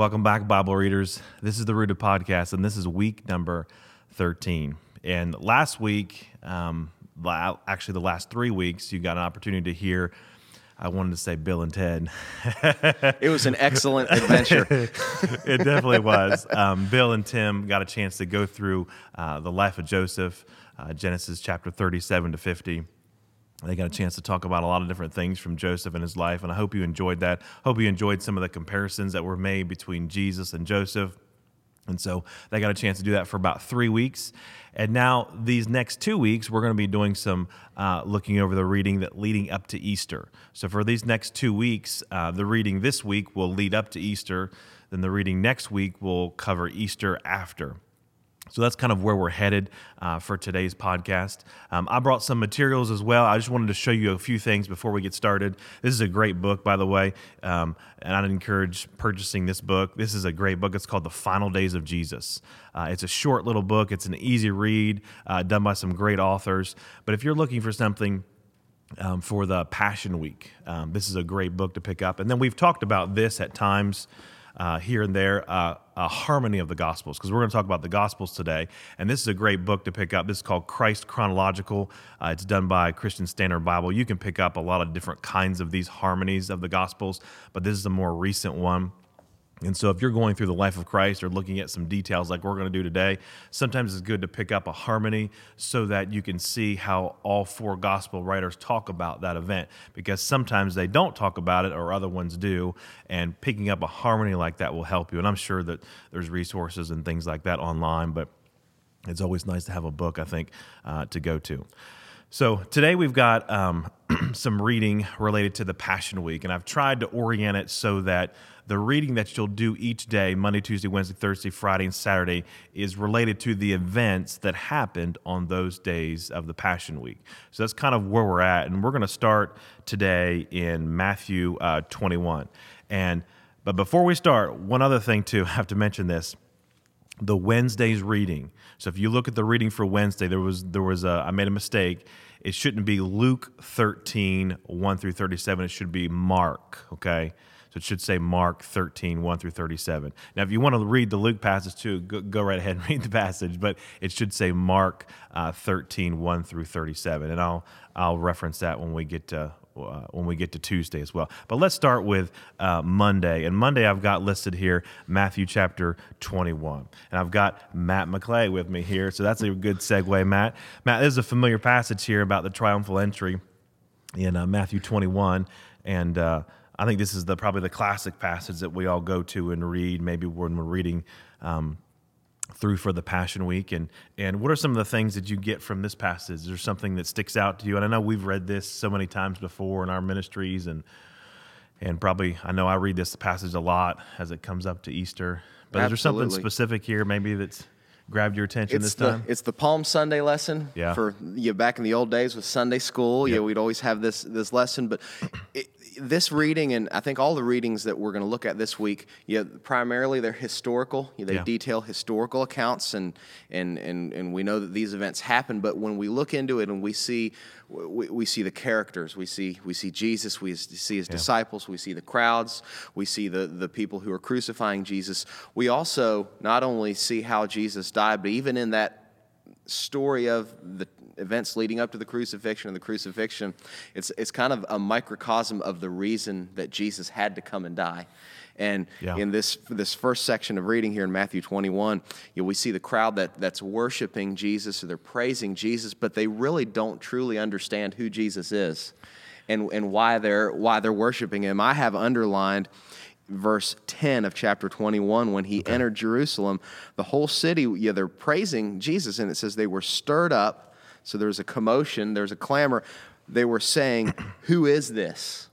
Welcome back, Bible readers. This is the Rooted Podcast, and this is week number 13. And last week, um, actually, the last three weeks, you got an opportunity to hear. I wanted to say Bill and Ted. it was an excellent adventure. it definitely was. Um, Bill and Tim got a chance to go through uh, the life of Joseph, uh, Genesis chapter 37 to 50 they got a chance to talk about a lot of different things from Joseph and his life, and I hope you enjoyed that. Hope you enjoyed some of the comparisons that were made between Jesus and Joseph. And so they got a chance to do that for about three weeks. And now, these next two weeks, we're going to be doing some uh, looking over the reading that leading up to Easter. So, for these next two weeks, uh, the reading this week will lead up to Easter. Then the reading next week will cover Easter after. So that's kind of where we're headed uh, for today's podcast. Um, I brought some materials as well. I just wanted to show you a few things before we get started. This is a great book, by the way, um, and I'd encourage purchasing this book. This is a great book. It's called The Final Days of Jesus. Uh, it's a short little book, it's an easy read, uh, done by some great authors. But if you're looking for something, um, for the Passion Week. Um, this is a great book to pick up. And then we've talked about this at times uh, here and there, uh, a harmony of the Gospels, because we're going to talk about the Gospels today. And this is a great book to pick up. This is called Christ Chronological. Uh, it's done by Christian Standard Bible. You can pick up a lot of different kinds of these harmonies of the Gospels, but this is a more recent one. And so, if you're going through the life of Christ or looking at some details like we're going to do today, sometimes it's good to pick up a harmony so that you can see how all four gospel writers talk about that event. Because sometimes they don't talk about it or other ones do. And picking up a harmony like that will help you. And I'm sure that there's resources and things like that online, but it's always nice to have a book, I think, uh, to go to. So today we've got um, some reading related to the Passion Week, and I've tried to orient it so that the reading that you'll do each day Monday, Tuesday, Wednesday, Thursday, Friday, and Saturday is related to the events that happened on those days of the Passion Week. So that's kind of where we're at, and we're going to start today in Matthew uh, 21. And but before we start, one other thing too, I have to mention this the Wednesday's reading. So if you look at the reading for Wednesday, there was there was a I made a mistake. It shouldn't be Luke 13, 1 through 37. It should be Mark, okay? So it should say Mark 13, 1 through 37. Now, if you want to read the Luke passage too, go, go right ahead and read the passage, but it should say Mark uh, 13, 1 through 37. And I'll, I'll reference that when we get to uh, when we get to Tuesday as well. But let's start with uh, Monday. And Monday, I've got listed here Matthew chapter 21. And I've got Matt McClay with me here. So that's a good segue, Matt. Matt, this is a familiar passage here about the triumphal entry in uh, Matthew 21. And uh, I think this is the probably the classic passage that we all go to and read, maybe when we're reading. Um, through for the Passion Week, and and what are some of the things that you get from this passage? Is there something that sticks out to you? And I know we've read this so many times before in our ministries, and and probably I know I read this passage a lot as it comes up to Easter. But Absolutely. is there something specific here, maybe that's grabbed your attention it's this the, time? It's the Palm Sunday lesson. Yeah. For you back in the old days with Sunday school, yep. yeah, we'd always have this this lesson. But it, this reading, and I think all the readings that we're going to look at this week, yeah, primarily they're historical. They yeah. detail historical accounts, and, and and and we know that these events happen. But when we look into it and we see we, we see the characters, we see we see Jesus, we see his yeah. disciples, we see the crowds, we see the the people who are crucifying Jesus. We also not only see how Jesus died, but even in that story of the events leading up to the crucifixion and the crucifixion, it's, it's kind of a microcosm of the reason that Jesus had to come and die. And yeah. in this this first section of reading here in Matthew 21, you know, we see the crowd that, that's worshiping Jesus or they're praising Jesus, but they really don't truly understand who Jesus is and, and why they're why they're worshiping him. I have underlined verse 10 of chapter 21 when he okay. entered Jerusalem, the whole city, yeah, they're praising Jesus, and it says they were stirred up so there's a commotion, there's a clamor. They were saying, Who is this?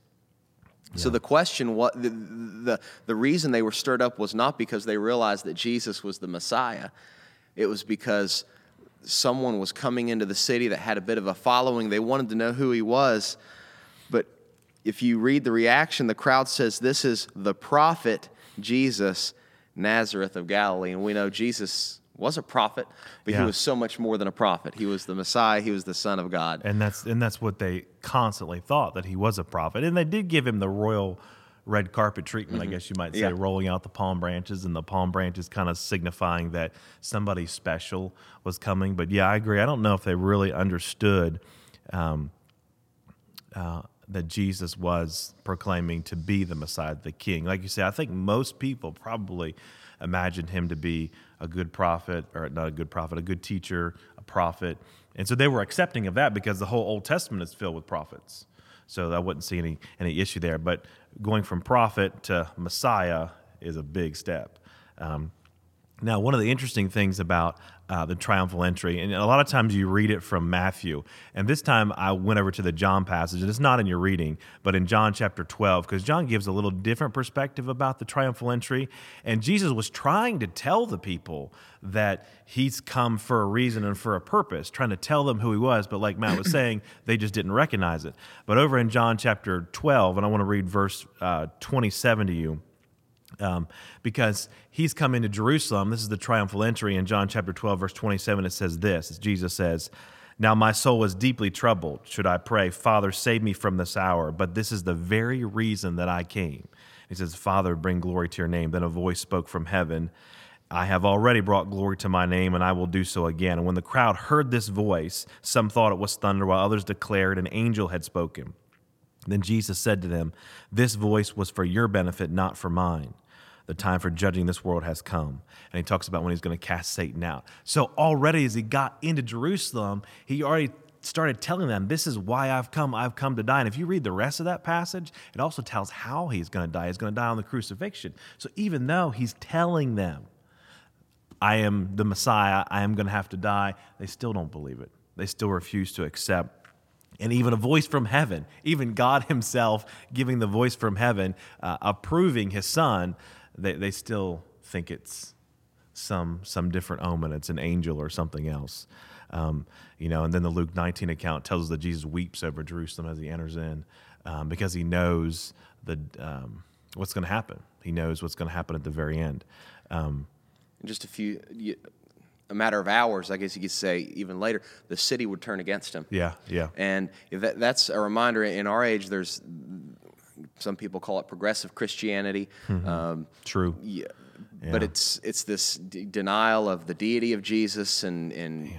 Yeah. So the question, what the, the the reason they were stirred up was not because they realized that Jesus was the Messiah. It was because someone was coming into the city that had a bit of a following. They wanted to know who he was. If you read the reaction, the crowd says, This is the prophet Jesus, Nazareth of Galilee. And we know Jesus was a prophet, but yeah. he was so much more than a prophet. He was the Messiah. He was the Son of God. And that's and that's what they constantly thought that he was a prophet. And they did give him the royal red carpet treatment, I guess you might say, Yeah. rolling out the palm branches, and the palm branches kind of signifying that somebody special was coming. But yeah, I agree. I don't know if they really understood um, uh, that Jesus was proclaiming to be the Messiah, the King. Like you say, I think most people probably imagined him to be a good prophet, or not a good prophet, a good teacher, a prophet. And so they were accepting of that because the whole Old Testament is filled with prophets. So I wouldn't see any, any issue there. But going from prophet to Messiah is a big step. Um, now, one of the interesting things about uh, the triumphal entry, and a lot of times you read it from Matthew, and this time I went over to the John passage, and it's not in your reading, but in John chapter 12, because John gives a little different perspective about the triumphal entry. And Jesus was trying to tell the people that he's come for a reason and for a purpose, trying to tell them who he was, but like Matt was saying, they just didn't recognize it. But over in John chapter 12, and I want to read verse uh, 27 to you um, because he's come into Jerusalem. This is the triumphal entry in John chapter 12, verse 27. It says this Jesus says, Now my soul is deeply troubled. Should I pray, Father, save me from this hour? But this is the very reason that I came. He says, Father, bring glory to your name. Then a voice spoke from heaven. I have already brought glory to my name, and I will do so again. And when the crowd heard this voice, some thought it was thunder, while others declared an angel had spoken. Then Jesus said to them, This voice was for your benefit, not for mine. The time for judging this world has come. And he talks about when he's going to cast Satan out. So already as he got into Jerusalem, he already started telling them, This is why I've come. I've come to die. And if you read the rest of that passage, it also tells how he's going to die. He's going to die on the crucifixion. So even though he's telling them, I am the Messiah, I am going to have to die, they still don't believe it. They still refuse to accept and even a voice from heaven, even God Himself giving the voice from heaven, uh, approving His Son, they, they still think it's some some different omen. It's an angel or something else, um, you know. And then the Luke 19 account tells us that Jesus weeps over Jerusalem as He enters in, um, because He knows the um, what's going to happen. He knows what's going to happen at the very end. Um, just a few, a matter of hours, I guess you could say, even later, the city would turn against him. yeah, yeah, And that, that's a reminder. In our age, there's some people call it progressive Christianity. Um, true. yeah, Yeah. But it's it's this d- denial of the deity of Jesus and and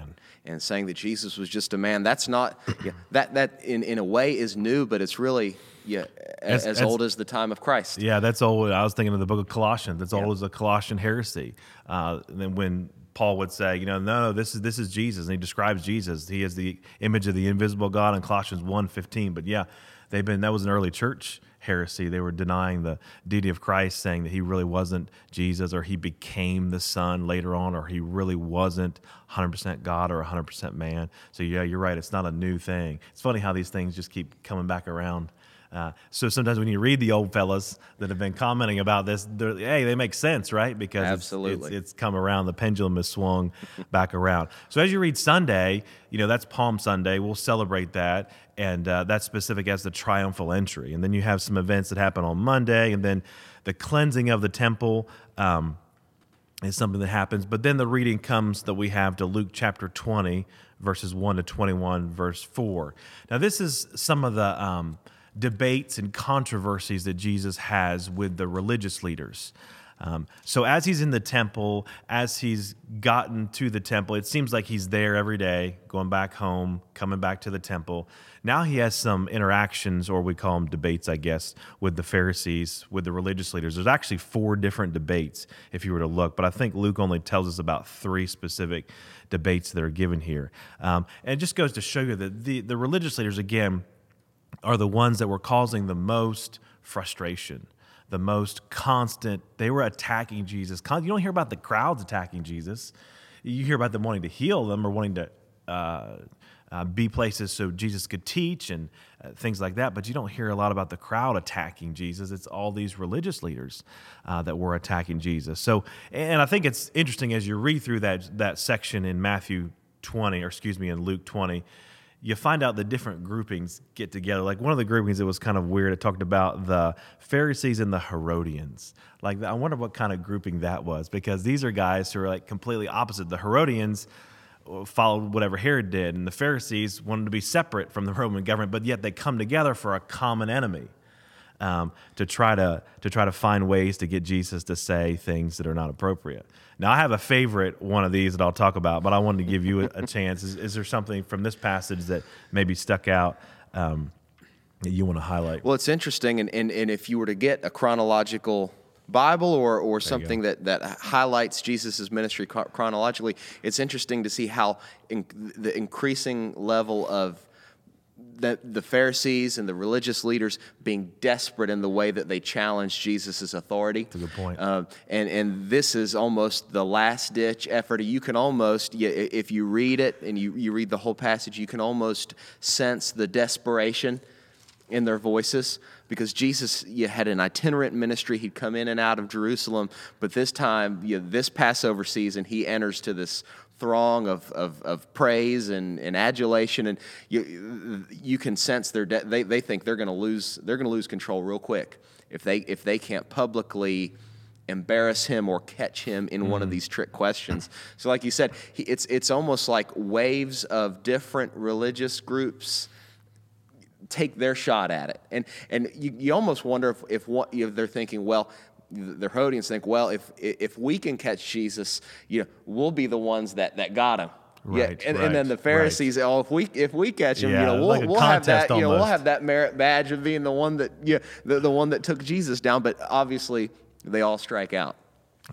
and saying that Jesus was just a man. That's not yeah, that that in, in a way is new, but it's really yeah As- as, as old as the time of Christ. Yeah, that's old. I was thinking of the book of Colossians. That's old as the Colossian heresy. Uh, and then when Paul would say, you know, no, no, this is this is Jesus, and he describes Jesus. He is the image of the invisible God in Colossians 1.15. But yeah, they've been that was an early church heresy. They were denying the deity of Christ, saying that he really wasn't Jesus, or he became the Son later on, or he really wasn't 100% God or 100% man. So yeah, you're right. It's not a new thing. It's funny how these things just keep coming back around. Uh, so sometimes when you read the old fellas that have been commenting about this, they're, hey, they make sense, right? Because it's- Absolutely. it's, it's come around. The pendulum has swung back around. So as you read Sunday, you know that's Palm Sunday. We'll celebrate that, and uh, that's specific as the triumphal entry. And then you have some events that happen on Monday, and then the cleansing of the temple. Um, is something that happens. But then the reading comes that we have to Luke chapter 20, verses 1 to 21, verse 4. Now, this is some of the um, debates and controversies that Jesus has with the religious leaders. Um, so, as he's in the temple, as he's gotten to the temple, it seems like he's there every day, going back home, coming back to the temple. Now he has some interactions, or we call them debates, I guess, with the Pharisees, with the religious leaders. There's actually four different debates if you were to look, but I think Luke only tells us about three specific debates that are given here. Um, and it just goes to show you that the, the religious leaders, again, are the ones that were causing the most frustration, the most constant. They were attacking Jesus. You don't hear about the crowds attacking Jesus. You hear about them wanting to heal them or wanting to uh, uh, be places so Jesus could teach and uh, things like that. But you don't hear a lot about the crowd attacking Jesus. It's all these religious leaders uh, that were attacking Jesus. So, and I think it's interesting as you read through that that section in Matthew 20, or excuse me, in Luke 20 you find out the different groupings get together. Like one of the groupings that was kind of weird, it talked about the Pharisees and the Herodians. Like I wonder what kind of grouping that was because these are guys who are like completely opposite. The Herodians uh, followed whatever Herod did, and the Pharisees wanted to be separate from the Roman government, but yet they come together for a common enemy. Um, to try to to try to find ways to get Jesus to say things that are not appropriate. Now, I have a favorite one of these that I'll talk about, but I wanted to give you a, a chance. Is, is, there something from this passage that maybe stuck out? Um, that you want to highlight? Well, it's interesting, and, and, and if you were to get a chronological Bible or, or something that, that highlights Jesus' ministry chronologically, it's interesting to see how in, the increasing level of the, the Pharisees and the religious leaders being desperate in the way that they challenge Jesus' authority. That's a good point. Uh, and, and this is almost the last ditch effort. You can almost, if you read it and you, you read the whole passage, you can almost sense the desperation in their voices because Jesus you had an itinerant ministry. He'd come in and out of Jerusalem, but this time, you know, this Passover season, he enters to this throng of, of, of praise and, and adulation, and you, you can sense their de- they, they think they're going to lose they're going to lose control real quick if they if they can't publicly embarrass him or catch him in mm. one of mm. these trick questions. So, like you said, he, it's it's almost like waves of different religious groups take their shot at it. And, and you, you almost wonder if, if, what, if they're thinking, well, the Herodians think, well, if, if we can catch Jesus, you know, we'll be the ones that, that got him. Right, yeah, and, right, and, then the Pharisees, right. oh, if we if we catch him, yeah, you know, we'll, like we'll have that, almost. you know, we'll have that merit badge of being the one that, yeah, the, the one that took Jesus down. But obviously, they all strike out.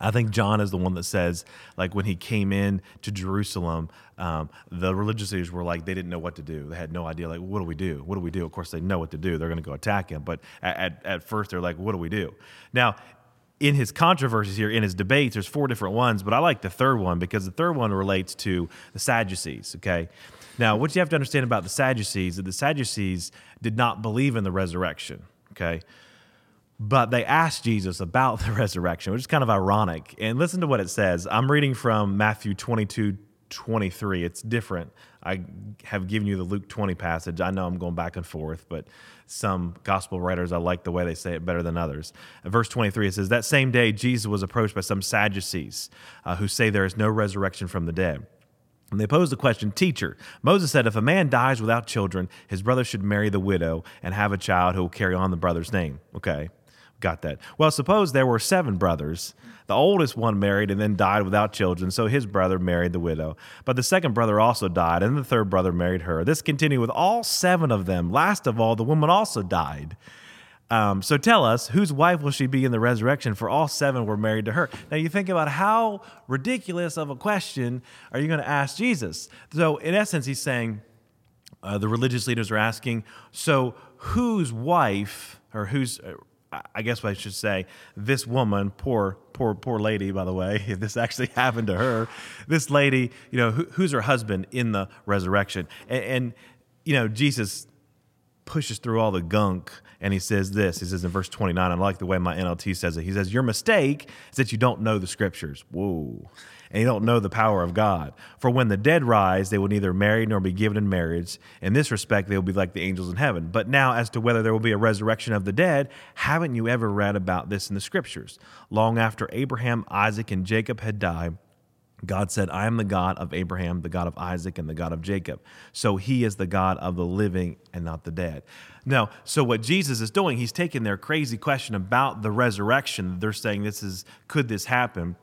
I think John is the one that says, like, when he came in to Jerusalem, um, the religious leaders were like, they didn't know what to do. They had no idea, like, what do we do? What do we do? Of course, they know what to do. They're going to go attack him. But at, at, at first, they're like, what do we do? Now, in his controversies here, in his debates, there's four different ones, but I like the third one because the third one relates to the Sadducees, okay? Now, what you have to understand about the Sadducees is that the Sadducees did not believe in the resurrection, okay? but they asked Jesus about the resurrection, which is kind of ironic. And listen to what it says. I'm reading from Matthew 22 23. It's different. I have given you the Luke 20 passage. I know I'm going back and forth, but some gospel writers, I like the way they say it better than others. Verse 23, it says, That same day, Jesus was approached by some Sadducees uh, who say there is no resurrection from the dead. And they posed the question, Teacher, Moses said, if a man dies without children, his brother should marry the widow and have a child who will carry on the brother's name. Okay. Got that. Well, suppose there were seven brothers. The oldest one married and then died without children, so his brother married the widow. But the second brother also died, and the third brother married her. This continued with all seven of them. Last of all, the woman also died. Um, so tell us, whose wife will she be in the resurrection? For all seven were married to her. Now you think about how ridiculous of a question are you going to ask Jesus? So in essence, he's saying, uh, the religious leaders are asking, so whose wife or whose I guess I should say, this woman, poor, poor, poor lady, by the way, if this actually happened to her, this lady, you know, who, who's her husband in the resurrection? And, and, you know, Jesus pushes through all the gunk and he says this. He says in verse 29, I like the way my NLT says it. He says, Your mistake is that you don't know the scriptures. Whoa and don't know the power of God. For when the dead rise, they will neither marry nor be given in marriage. In this respect, they will be like the angels in heaven. But now, as to whether there will be a resurrection of the dead, haven't you ever read about this in the scriptures? Long after Abraham, Isaac, and Jacob had died, God said, I am the God of Abraham, the God of Isaac, and the God of Jacob. So he is the God of the living and not the dead. Now, so what Jesus is doing, he's taking their crazy question about the resurrection. They're saying, This is, could this happen?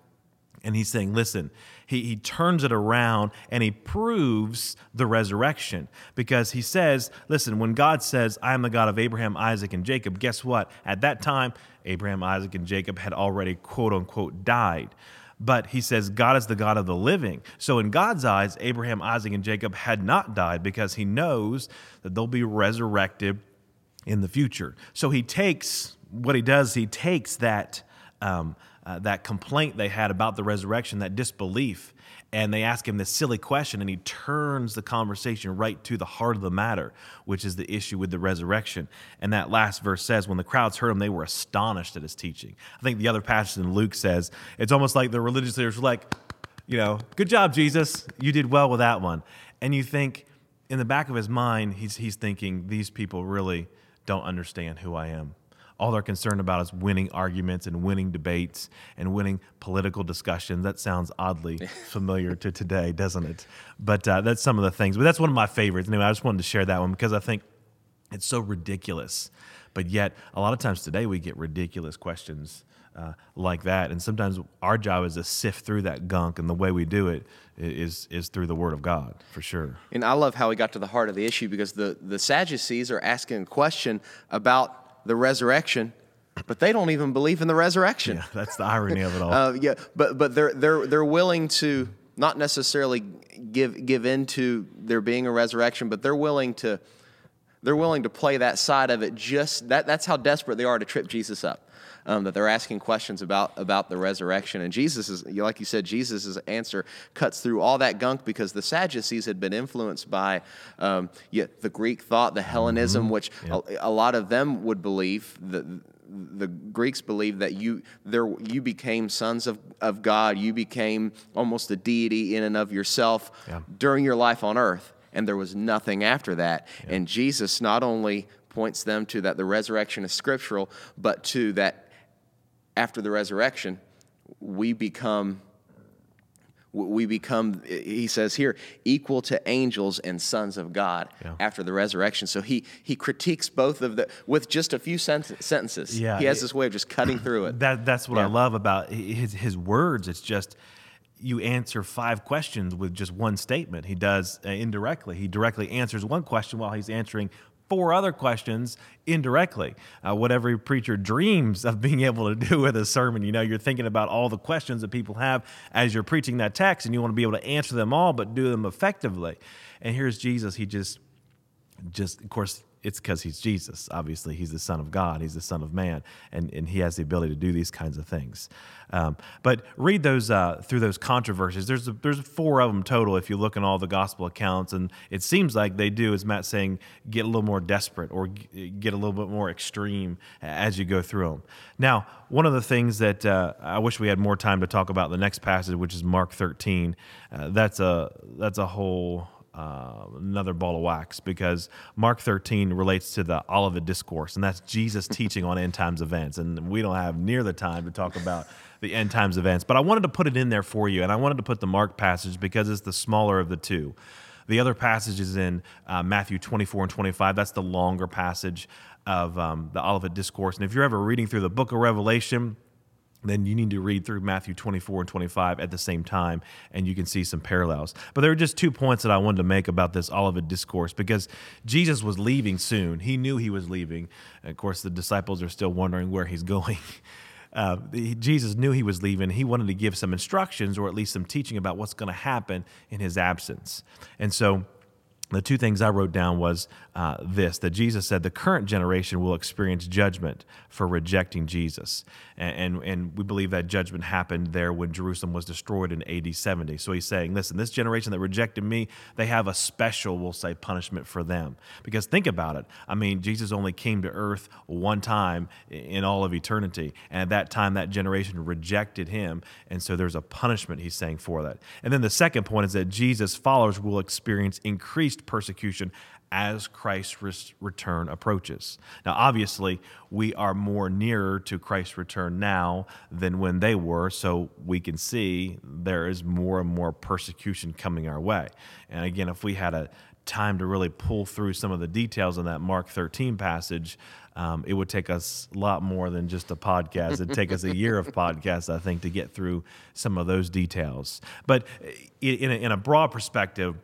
And he's saying, listen, he, he turns it around and he proves the resurrection because he says, listen, when God says, I am the God of Abraham, Isaac, and Jacob, guess what? At that time, Abraham, Isaac, and Jacob had already quote unquote died. But he says, God is the God of the living. So, in God's eyes, Abraham, Isaac, and Jacob had not died because he knows that they'll be resurrected in the future. So, he takes what he does, he takes that. Um, uh, that complaint they had about the resurrection, that disbelief. And they ask him this silly question, and he turns the conversation right to the heart of the matter, which is the issue with the resurrection. And that last verse says, When the crowds heard him, they were astonished at his teaching. I think the other passage in Luke says, It's almost like the religious leaders were like, You know, good job, Jesus. You did well with that one. And you think, in the back of his mind, he's, he's thinking, These people really don't understand who I am all they're concerned about is winning arguments and winning debates and winning political discussions. That sounds oddly familiar to today, doesn't it? But uh, that's some of the things. But that's one of my favorites. Anyway, I just wanted to share that one because I think It's so ridiculous. But yet, a lot of times today, we get ridiculous questions uh, like that. And sometimes our job is to sift through that gunk, and the way we do it is is through the Word of God, for sure. And I love how he got to the heart of the issue because the, the Sadducees are asking a question about the resurrection, but they don't even believe in the resurrection. Yeah, that's the irony of it all. Uh, yeah, but but they're they're they're willing to not necessarily give give into there being a resurrection, but they're willing to they're willing to play that side of it. Just that that's how desperate they are to trip Jesus up. Um, that they're asking questions about about the resurrection, and Jesus is like you said, Jesus' answer cuts through all that gunk because the Sadducees had been influenced by um, yeah, the Greek thought, the Hellenism, mm-hmm. which yep. a, a, lot of them would believe that the Greeks believed that you there you became sons of, of God, you became almost a deity in and of yourself yeah. during your life on earth, and there was nothing after that. Yeah. And Jesus not only points them to that the resurrection is scriptural, but to that after the resurrection, we become we become he says here equal to angels and sons of god yeah. after the resurrection. So he he critiques both of the with just a few sent- sentences. Yeah he has this way of just cutting through it. That that's what yeah. i love about his his words. It's just you answer five questions with just one statement. He does uh, indirectly. He directly answers one question while he's answering four other questions indirectly. Uh, what every preacher dreams of being able to do with a sermon. You know, you're thinking about all the questions that people have as you're preaching that text, and you want to be able to answer them all, but do them effectively. And here's Jesus. He just, just of course, it's because he's Jesus. Obviously, he's the Son of God. He's the Son of Man, and, and he has the ability to do these kinds of things. Um, but read those uh, through those controversies. There's a, there's four of them total if you look in all the gospel accounts, and it seems like they do, as Matt saying, get a little more desperate or get a little bit more extreme as you go through them. Now, one of the things that uh, I wish we had more time to talk about the next passage, which is Mark 13. Uh, that's a that's a whole uh, another ball of wax because Mark 13 relates to the Olivet Discourse, and that's Jesus teaching on end times events. And we don't have near the time to talk about the end times events, but I wanted to put it in there for you, and I wanted to put the Mark passage because it's the smaller of the two. The other passage is in uh, Matthew 24 and 25. That's the longer passage of um, the Olivet Discourse. And if you're ever reading through the book of Revelation, then you need to read through Matthew 24 and 25 at the same time, and you can see some parallels. But there are just two points that I wanted to make about this Olivet discourse because Jesus was leaving soon. He knew he was leaving. And of course, the disciples are still wondering where he's going. Uh, Jesus knew he was leaving. He wanted to give some instructions or at least some teaching about what's going to happen in his absence. And so, the two things I wrote down was uh, this that Jesus said the current generation will experience judgment for rejecting Jesus. And, and, and, we believe that judgment happened there when Jerusalem was destroyed in AD 70. So he's saying, listen, this generation that rejected me, they have a special, we'll say, punishment for them. Because think about it. I mean, Jesus only came to earth one time in all of eternity. And at that time, that generation rejected him. And so there's a punishment, he's saying, for that. And then the second point is that Jesus' followers will experience increased persecution as Christ's return approaches. Now, obviously, we are more nearer to Christ's return now than when they were, so we can see there is more and more persecution coming our way. And again, if we had a time to really pull through some of the details in that Mark 13 passage, um, it would take us a lot more than just a podcast. It'd take us a year of podcasts, I think, to get through some of those details. But in a, in a broad perspective,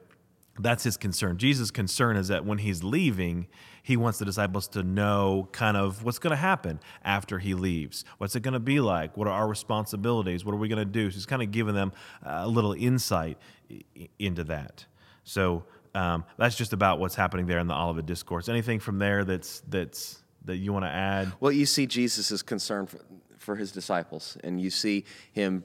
that's his concern. Jesus' concern is that when he's leaving, he wants the disciples to know kind of what's going to happen after he leaves. What's it going to be like? What are our responsibilities? What are we going to do? So he's kind of giving them a little insight into that. So um, that's just about what's happening there in the Olivet Discourse. Anything from there that's that's that you want to add? Well, you see Jesus' concern for, for his disciples, and you see him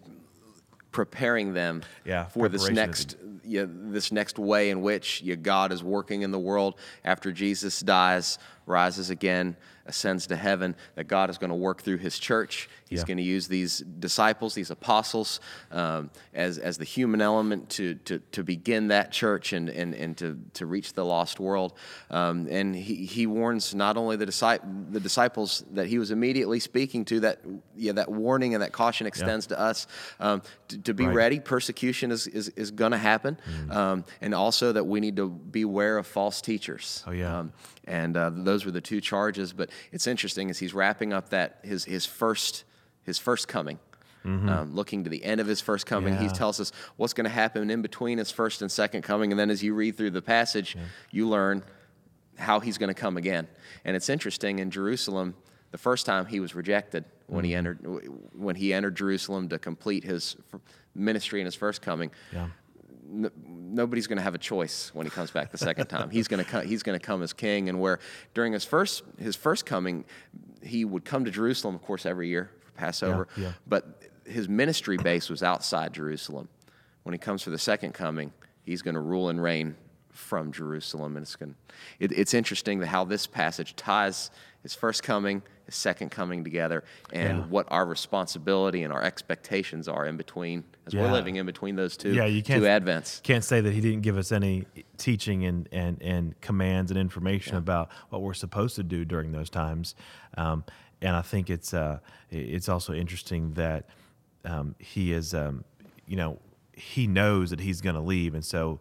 preparing them yeah, for this next you know, this next way in which you God is working in the world after Jesus dies, rises again ascends to heaven, that God is going to work through his church. He's yeah. going to use these disciples, these apostles, um, as, as the human element to, to, to begin that church and, and, and to, to reach the lost world. Um, and he, he warns not only the, disci- the disciples that he was immediately speaking to, that, yeah, that warning and that caution extends yeah. to us um, to, to, be right. ready. Persecution is, is, is going to happen. Mm. and also that we need to beware of false teachers. Oh, yeah. Um, and uh, those those were the two charges. But it's interesting as he's wrapping up that his his first his first coming. Mm-hmm. Um, looking to the end of his first coming, yeah. he tells us what's going to happen in between his first and second coming. And then as you read through the passage, yeah. you learn how he's going to come again. And it's interesting in Jerusalem, the first time he was rejected when mm-hmm. he entered when he entered Jerusalem to complete his ministry in his first coming. Yeah nobody's going to have a choice when he comes back the second time. he's going to come, he's going to come as king, and where during his first his first coming, he would come to Jerusalem, of course, every year Passover. Yeah, yeah. But his ministry base was outside Jerusalem. When he comes for the second coming, he's going to rule and reign from Jerusalem, and it's going. It, it's interesting how this passage ties his first coming, his second coming together, and yeah. what our responsibility and our expectations are in between as yeah. we're living in between those two, yeah, you can't, two advents. Can't say that he didn't give us any teaching and, and, and commands and information yeah. about what we're supposed to do during those times. Um, and I think it's uh, it's also interesting that um, he is, um, you know, he knows that he's going to leave, and so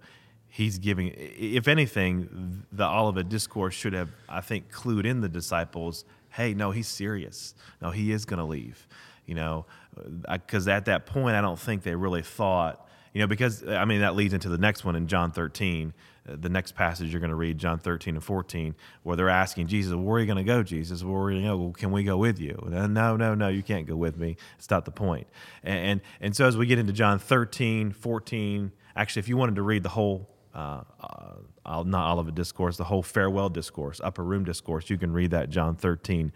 he's giving. If anything, the Olivet discourse should have, I think, clued in the disciples. Hey, no, he's serious. No, he is going to leave you know, because at that point, I don't think they really thought, you know, because I mean, that leads into the next one in John 13, uh, the next passage you're going to read, John 13 and 14, where they're asking Jesus, Where are you going to go, Jesus? Where are you going to go? Well, can we go with you? No, no, no, you can't go with me. It's not the point. And, and, and so as we get into John 13, 14, actually, if you wanted to read the whole uh, uh, not Olivet discourse, the whole farewell discourse, upper room discourse. You can read that John 13,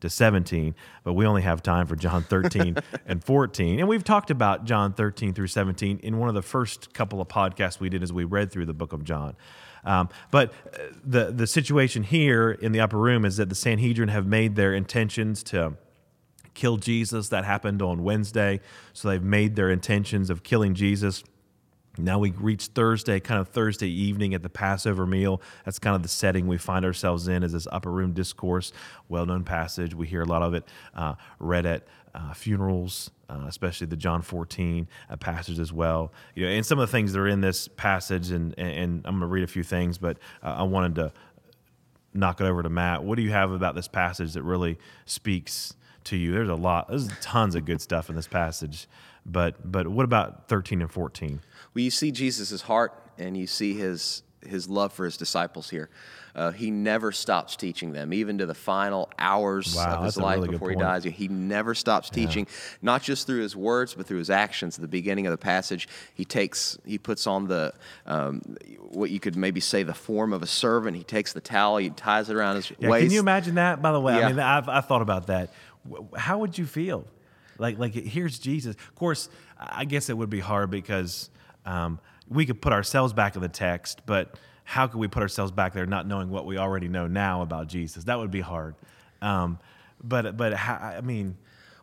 to 17, but we only have time for John 13 and 14. And we've talked about John 13 through 17 in one of the first couple of podcasts we did as we read through the book of John. Um, but uh, the, the situation here in the upper room is that the Sanhedrin have made their intentions to kill Jesus. That happened on Wednesday. So they've made their intentions of killing Jesus now we reach Thursday, kind of Thursday evening at the Passover meal. That's kind of the setting we find ourselves in as this upper room discourse, well known passage. We hear a lot of it uh, read at uh, funerals, uh, especially the John 14 uh, passage as well. You know, and some of the things that are in this passage, and, and I'm going to read a few things, but uh, I wanted to knock it over to Matt. What do you have about this passage that really speaks to you? There's a lot, there's tons of good stuff in this passage. But but what about 13 and 14? Well, you see Jesus' heart and you see his his love for his disciples here. Uh, he never stops teaching them, even to the final hours wow, of his life really before he dies. He never stops teaching, yeah. not just through his words, but through his actions. At the beginning of the passage, he takes, he puts on the, um, what you could maybe say, the form of a servant. He takes the towel, he ties it around his yeah, waist. Can you imagine that? By the way, yeah. I mean, I've, I've thought about that. How would you feel? Like, like here's Jesus. Of course, I guess it would be hard because um, we could put ourselves back in the text, but how could we put ourselves back there not knowing what we already know now about Jesus? That would be hard. Um, but but how, I mean,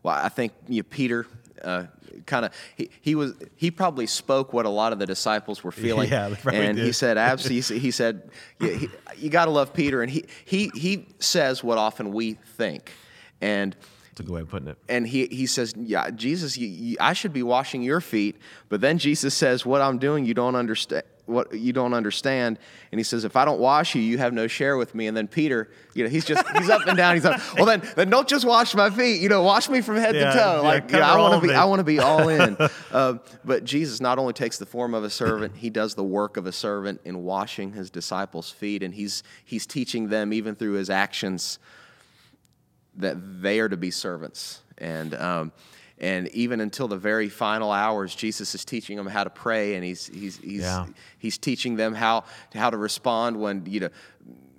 well, I think you know, Peter uh, kind of he, he was he probably spoke what a lot of the disciples were feeling. Yeah, and he said absolutely. He said you, you got to love Peter, and he he he says what often we think, and that's a good way of putting it. And he, he says, Yeah, Jesus, you, you, I should be washing your feet. But then Jesus says, What I'm doing, you don't understand. What you don't understand, and he says, "If I don't wash you, you have no share with me." And then Peter, you know, he's just he's up and down. He's like, "Well, then, then don't just wash my feet. You know, wash me from head yeah, to toe. Yeah, like, you know, I want to be, I want to be all in." uh, but Jesus not only takes the form of a servant, he does the work of a servant in washing his disciples' feet, and he's he's teaching them even through his actions that they are to be servants. And, um, and even until the very final hours, Jesus is teaching them how to pray, and he's, he's, he's, yeah. he's teaching them how, how to respond when, you know,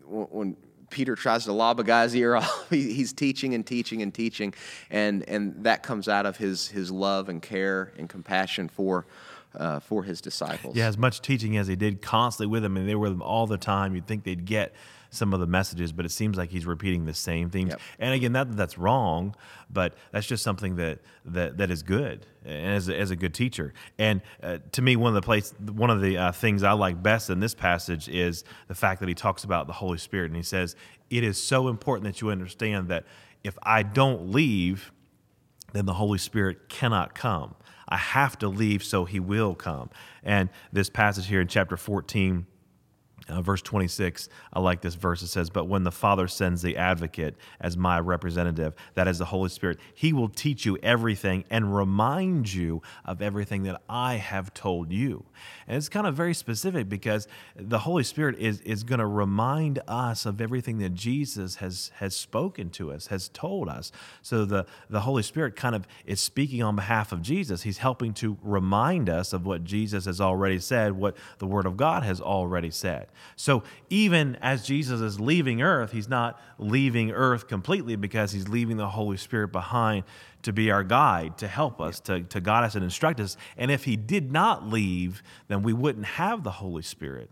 when Peter tries to lob a guy's ear off. He's teaching and teaching and teaching, and and that comes out of his his love and care and compassion for uh, for his disciples. Yeah, as much teaching as he did constantly with them, and they were with them all the time. You'd think they'd get some of the messages, but it seems like he's repeating the same themes. Yep. And again, not that that's wrong, but that's just something that that, that is good and as a, as a good teacher. And uh, to me, one of the place, one of the uh, things I like best in this passage is the fact that he talks about the Holy Spirit, and he says it is so important that you understand that if I don't leave, then the Holy Spirit cannot come. I have to leave so he will come. And this passage here in chapter 14 Uh, verse 26, I like this verse. It says, But when the Father sends the advocate as my representative, that is the Holy Spirit, he will teach you everything and remind you of everything that I have told you. And it's kind of very specific because the Holy Spirit is, is going to remind us of everything that Jesus has, has spoken to us, has told us. So the, the Holy Spirit kind of is speaking on behalf of Jesus. He's helping to remind us of what Jesus has already said, what the Word of God has already said. So even as Jesus is leaving earth, he's not leaving earth completely because he's leaving the Holy Spirit behind to be our guide, to help us, to, to guide us and instruct us. And if he did not leave, then we wouldn't have the Holy Spirit.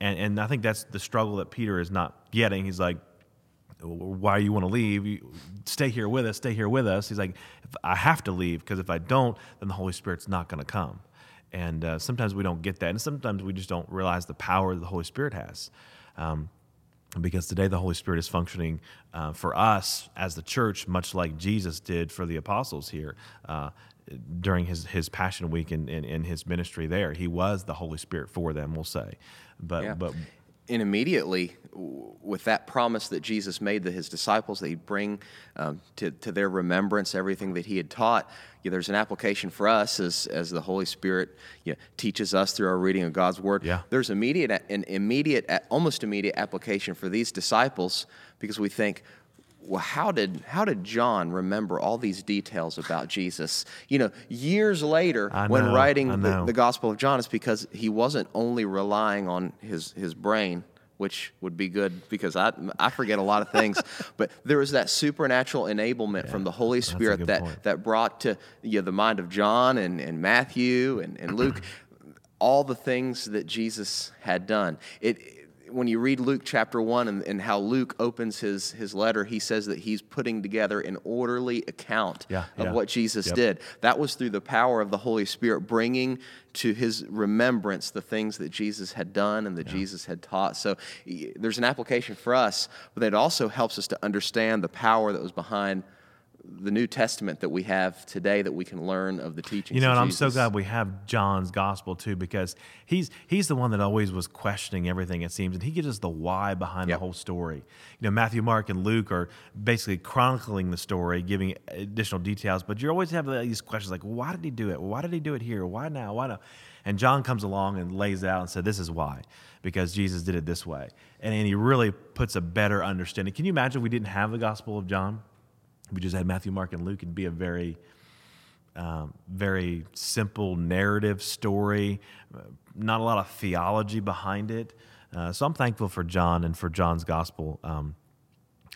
And, and I think that's the struggle that Peter is not getting. He's like, why you want to leave? You, stay here with us. Stay here with us. He's like, I have to leave because if I don't, then the Holy Spirit's not going to come. And uh, sometimes we don't get that. And sometimes we just don't realize the power that the Holy Spirit has. Um, because today the Holy Spirit is functioning uh, for us as the church, much like Jesus did for the apostles here. Uh, during his, his passion week and in, in, in, his ministry there he was the holy spirit for them we'll say but yeah. but and immediately with that promise that jesus made to his disciples that he'd bring um, to, to their remembrance everything that he had taught yeah, there's an application for us as, as the Holy Spirit yeah, teaches us through our reading of God's Word. Yeah. There's immediate, an immediate, almost immediate application for these disciples because we think, well, how did how did John remember all these details about Jesus? You know, years later, know, when writing the, the Gospel of John, it's because he wasn't only relying on his his brain which would be good because I, I forget a lot of things. but there was that supernatural enablement yeah, from the Holy Spirit that, that brought to you know, the mind of John and, and Matthew and, and Luke all the things that Jesus had done. It, when you read Luke chapter 1 and, and, how Luke opens his, his letter, he says that he's putting together an orderly account yeah, of yeah. what Jesus yep. did. That was through the power of the Holy Spirit bringing to his remembrance the things that Jesus had done and that yeah. Jesus had taught. So there's an application for us, but it also helps us to understand the power that was behind the New Testament that we have today that we can learn of the teachings. You know, and I'm so glad we have John's gospel too, because he's he's the one that always was questioning everything. It seems, and he gives us the why behind yep. the whole story. You know, Matthew, Mark, and Luke are basically chronicling the story, giving additional details, but you always have these questions like, why did he do it? Why did he do it here? Why now? Why now? And John comes along and lays it out and said, this is why, because Jesus did it this way, and, and he really puts a better understanding. Can you imagine if we didn't have the Gospel of John? We just had Matthew, Mark, and Luke, it'd be a very, um, very simple narrative story, uh, not a lot of theology behind it. Uh, so I'm thankful for John and for John's gospel, um,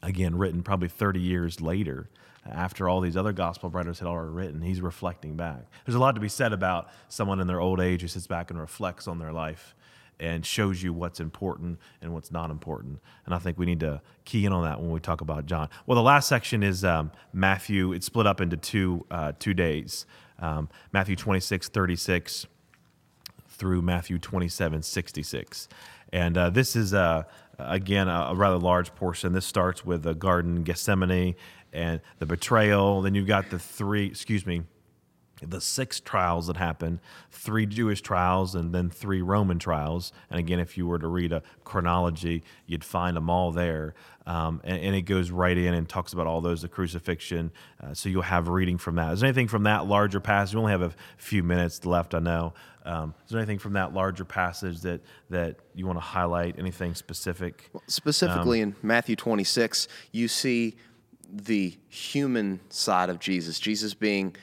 again, written probably 30 years later after all these other gospel writers had already written. He's reflecting back. There's a lot to be said about someone in their old age who sits back and reflects on their life and shows you what's important and what's not important. And I think we need to key in on that when we talk about John. Well, the last section is um, Matthew. It's split up into two uh, two days. Um, Matthew 26, 36 through Matthew 27, 66. And uh, this is, uh, again, a, a, rather large portion. This starts with the Garden Gethsemane and the betrayal. Then you've got the three, excuse me, the six trials that happened three Jewish trials and then three Roman trials. And again, if you were to read a chronology, you'd find them all there. Um, and, and, it goes right in and talks about all those, the crucifixion. Uh, so you'll have reading from that. Is there anything from that larger passage? We only have a few minutes left, I know. Um, is there anything from that larger passage that, that you want to highlight? Anything specific? Well, specifically um, in Matthew 26, you see the human side of Jesus, Jesus being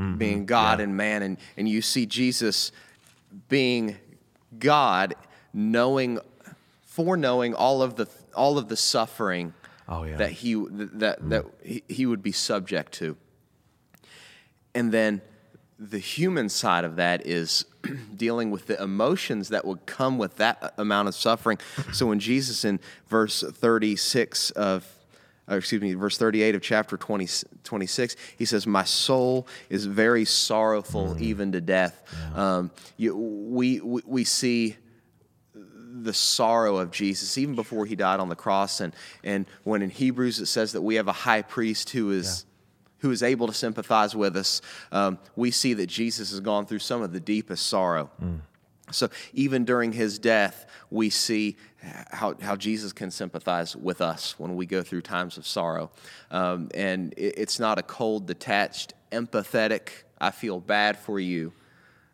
mm-hmm. being God yeah. and man, and, and you see Jesus being God, knowing, foreknowing all of the all of the suffering oh, yeah. that he that mm. that he, would be subject to, and then the human side of that is dealing with the emotions that would come with that amount of suffering. so when Jesus in verse 36 of excuse me, verse 38 of chapter 20, 26, he says, My soul is very sorrowful, mm. even to death. Um, you, we, we, we see the sorrow of Jesus even before he died on the cross. And, and when in Hebrews it says that we have a high priest who is. Yeah. Who is able to sympathize with us? Um, we see that Jesus has gone through some of the deepest sorrow. Mm So even during his death, we see how, how Jesus can sympathize with us when we go through times of sorrow. Um, and it, it's not a cold, detached, empathetic, I feel bad for you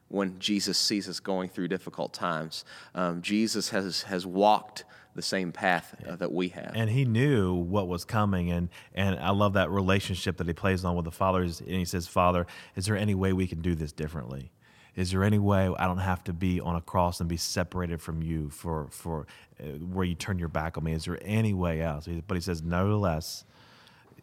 when Jesus sees us going through difficult times. Um, Jesus has, has walked the same path uh, that we have. And he knew what was coming. And, and I love that relationship that he plays on with the Father. And he says, Father, is there any way we can do this differently? Is there any way I don't have to be on a cross and be separated from you for, for uh, where you turn your back on me? Is there any way else? But he says, nevertheless,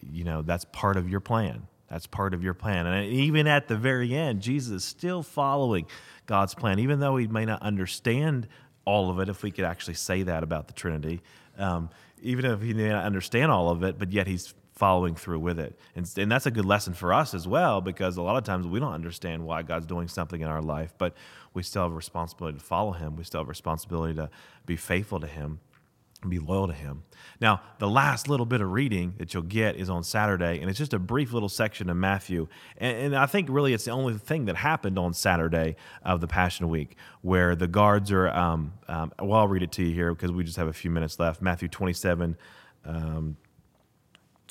you know, that's part of your plan. That's part of your plan. And even at the very end, Jesus is still following God's plan, even though he may not understand all of it, if we could actually say that about the Trinity. Um, even if he may not understand all of it, but yet he's following through with it. And, and that's a good lesson for us as well, because a lot of times we don't understand why God's doing something in our life, but we still have a responsibility to follow Him. We still have a responsibility to be faithful to Him and be loyal to Him. Now, the last little bit of reading that you'll get is on Saturday, and it's just a brief little section of Matthew. And, and, I think really it's the only thing that happened on Saturday of the Passion Week, where the guards are. Um, um, well, I'll read it to you here because we just have a few minutes left. Matthew 27. Um,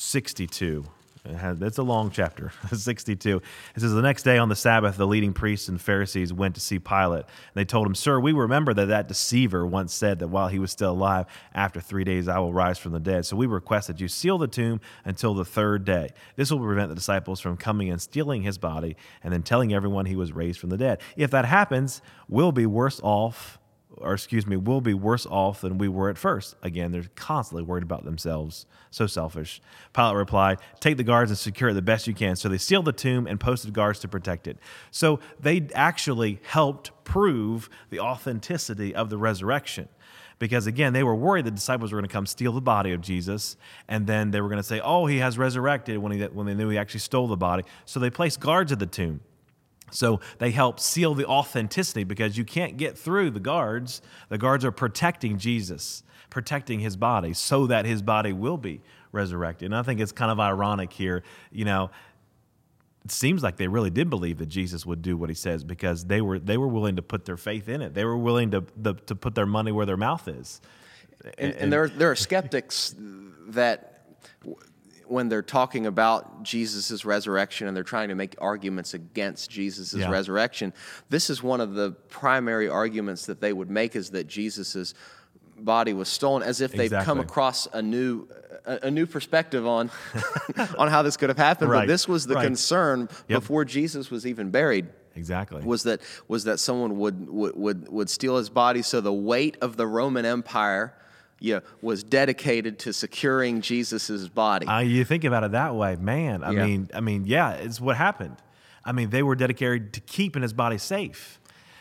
62. It has, it's a long chapter, 62. It says, The next day on the Sabbath, the leading priests and Pharisees went to see Pilate. And they told him, Sir, we remember that that deceiver once said that while he was still alive, after three days I will rise from the dead. So we request that you seal the tomb until the third day. This will prevent the disciples from coming and stealing his body and then telling everyone he was raised from the dead. If that happens, we'll be worse off or excuse me, will be worse off than we were at first. Again, they're constantly worried about themselves. So selfish. Pilate replied, Take the guards and secure it the best you can. So they sealed the tomb and posted guards to protect it. So they actually helped prove the authenticity of the resurrection. Because again, they were worried the disciples were going to come steal the body of Jesus, and then they were going to say, Oh, he has resurrected when, he, when they knew he actually stole the body. So they placed guards at the tomb. So they help seal the authenticity because you can't get through the guards. The guards are protecting Jesus, protecting his body so that his body will be resurrected. And I think it's kind of ironic here, you know, it seems like they really did believe that Jesus would do what he says because they were they were willing to put their faith in it. They were willing to the, to put their money where their mouth is. And, and, and there there are skeptics that when they're talking about Jesus' resurrection and they're trying to make arguments against Jesus' yeah. resurrection, this is one of the primary arguments that they would make is that Jesus' body was stolen, as if they've exactly. come across a new a, a new perspective on on how this could have happened. Right. But this was the right. concern yep. before Jesus was even buried. Exactly. Was that was that someone would, would would would steal his body so the weight of the Roman Empire you was dedicated to securing Jesus's body. Uh, you think about it that way, man. I yeah. mean, I mean, yeah, it's what happened. I mean, they were dedicated to keeping his body safe,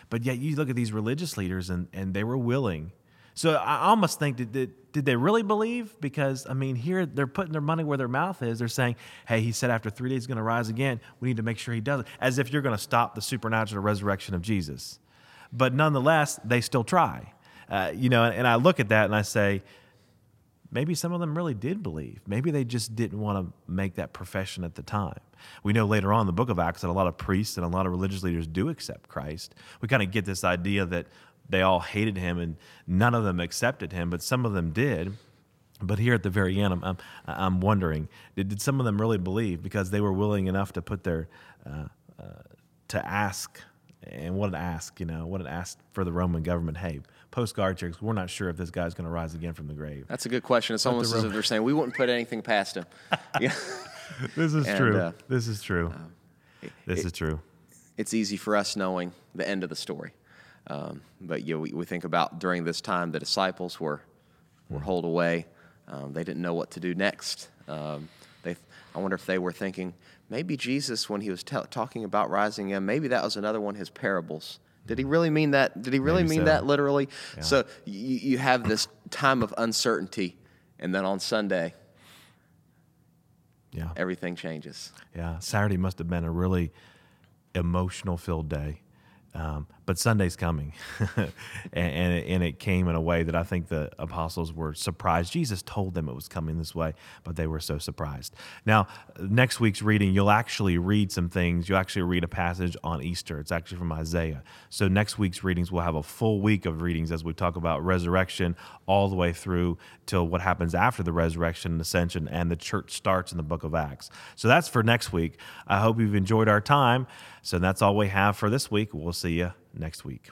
but yet you look at these religious leaders, and and they were willing. So I almost think that did, did they really believe? Because I mean, here they're putting their money where their mouth is. They're saying, "Hey, he said after three days he's going to rise again. We need to make sure he does it." As if you're going to stop the supernatural resurrection of Jesus. But nonetheless, they still try. Uh, you know, and, and I look at that and I say, maybe some of them really did believe. Maybe they just didn't want to make that profession at the time. We know later on in the book of Acts that a lot of priests and a lot of religious leaders do accept Christ. We kind of get this idea that they all hated him and none of them accepted him, but some of them did. But here at the very end, I'm, I'm, I'm wondering did, did, some of them really believe because they were willing enough to put their, uh, uh, to ask, and what an ask, you know, what an ask for the Roman government, hey, post guard checks. We're not sure if this guy's going to rise again from the grave. That's a good question. It's almost as if they're saying we wouldn't put anything past him. yeah. This is and, true. Uh, this is true. Um, this is true. It's easy for us knowing the end of the story. Um, but you know, we, we, think about during this time the disciples were were mm. holed away. Um, they didn't know what to do next. Um, they, I wonder if they were thinking maybe Jesus, when he was t- talking about rising again, maybe that was another one of his parables did he really mean that? Did he really Maybe mean so. that literally? Yeah. So you, you have this time of uncertainty, and then on Sunday, yeah, everything changes. Yeah, Saturday must have been a really emotional filled day. Um, but Sunday's coming. and, and it, and, it, came in a way that I think the apostles were surprised. Jesus told them it was coming this way, but they were so surprised. Now, next week's reading, you'll actually read some things. You'll actually read a passage on Easter. It's actually from Isaiah. So, next week's readings, we'll have a full week of readings as we talk about resurrection all the way through till what happens after the resurrection and ascension, and the church starts in the book of Acts. So, that's for next week. I hope you've enjoyed our time. So, that's all we have for this week. We'll see you next week.